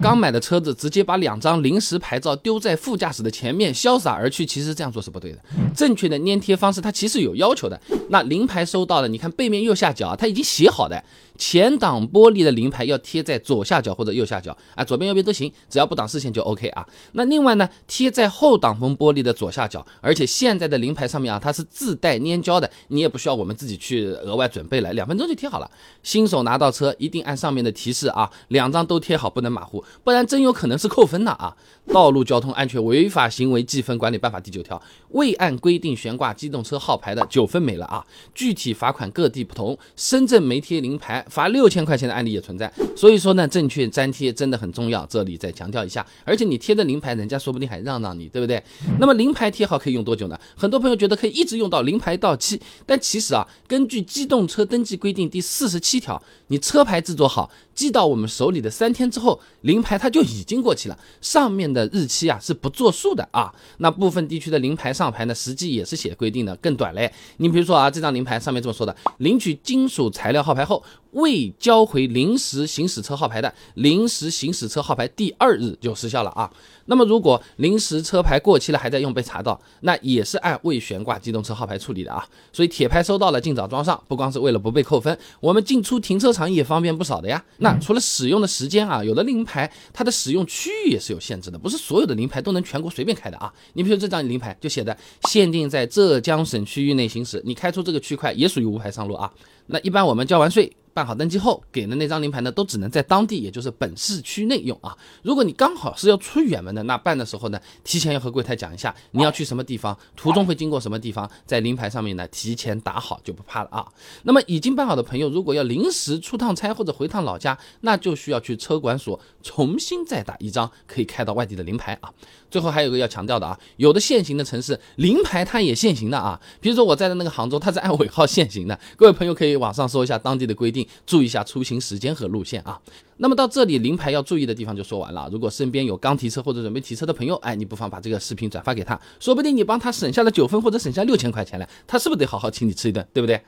刚买的车子直接把两张临时牌照丢在副驾驶的前面，潇洒而去，其实这样做是不对的。正确的粘贴方式，它其实有要求的。那临牌收到了，你看背面右下角，它已经写好的。前挡玻璃的临牌要贴在左下角或者右下角啊，左边右边都行，只要不挡视线就 OK 啊。那另外呢，贴在后挡风玻璃的左下角，而且现在的临牌上面啊，它是自带粘胶的，你也不需要我们自己去额外准备了，两分钟就贴好了。新手拿到车一定按上面的提示啊，两张都贴好，不能马虎，不然真有可能是扣分的啊。道路交通安全违法行为记分管理办法第九条，未按规定悬挂机动车号牌的九分没了啊。具体罚款各地不同，深圳没贴临牌。罚六千块钱的案例也存在，所以说呢，正确粘贴真的很重要。这里再强调一下，而且你贴的临牌，人家说不定还让让你，对不对？那么临牌贴好可以用多久呢？很多朋友觉得可以一直用到临牌到期，但其实啊，根据机动车登记规定第四十七条，你车牌制作好。寄到我们手里的三天之后，临牌它就已经过期了，上面的日期啊是不作数的啊。那部分地区的临牌上牌呢，实际也是写规定的更短嘞。你比如说啊，这张临牌上面这么说的：领取金属材料号牌后，未交回临时行驶车号牌的，临时行驶车号牌第二日就失效了啊。那么如果临时车牌过期了还在用被查到，那也是按未悬挂机动车号牌处理的啊。所以铁牌收到了尽早装上，不光是为了不被扣分，我们进出停车场也方便不少的呀。那除了使用的时间啊，有的临牌它的使用区域也是有限制的，不是所有的临牌都能全国随便开的啊。你比如这张临牌就写的限定在浙江省区域内行驶，你开出这个区块也属于无牌上路啊。那一般我们交完税。办好登记后给的那张临牌呢，都只能在当地，也就是本市区内用啊。如果你刚好是要出远门的，那办的时候呢，提前要和柜台讲一下你要去什么地方，途中会经过什么地方，在临牌上面呢提前打好就不怕了啊。那么已经办好的朋友，如果要临时出趟差或者回趟老家，那就需要去车管所重新再打一张可以开到外地的临牌啊。最后还有个要强调的啊，有的限行的城市临牌它也限行的啊。比如说我在的那个杭州，它是按尾号限行的。各位朋友可以网上搜一下当地的规定，注意一下出行时间和路线啊。那么到这里临牌要注意的地方就说完了。如果身边有刚提车或者准备提车的朋友，哎，你不妨把这个视频转发给他，说不定你帮他省下了九分或者省下六千块钱了，他是不是得好好请你吃一顿，对不对？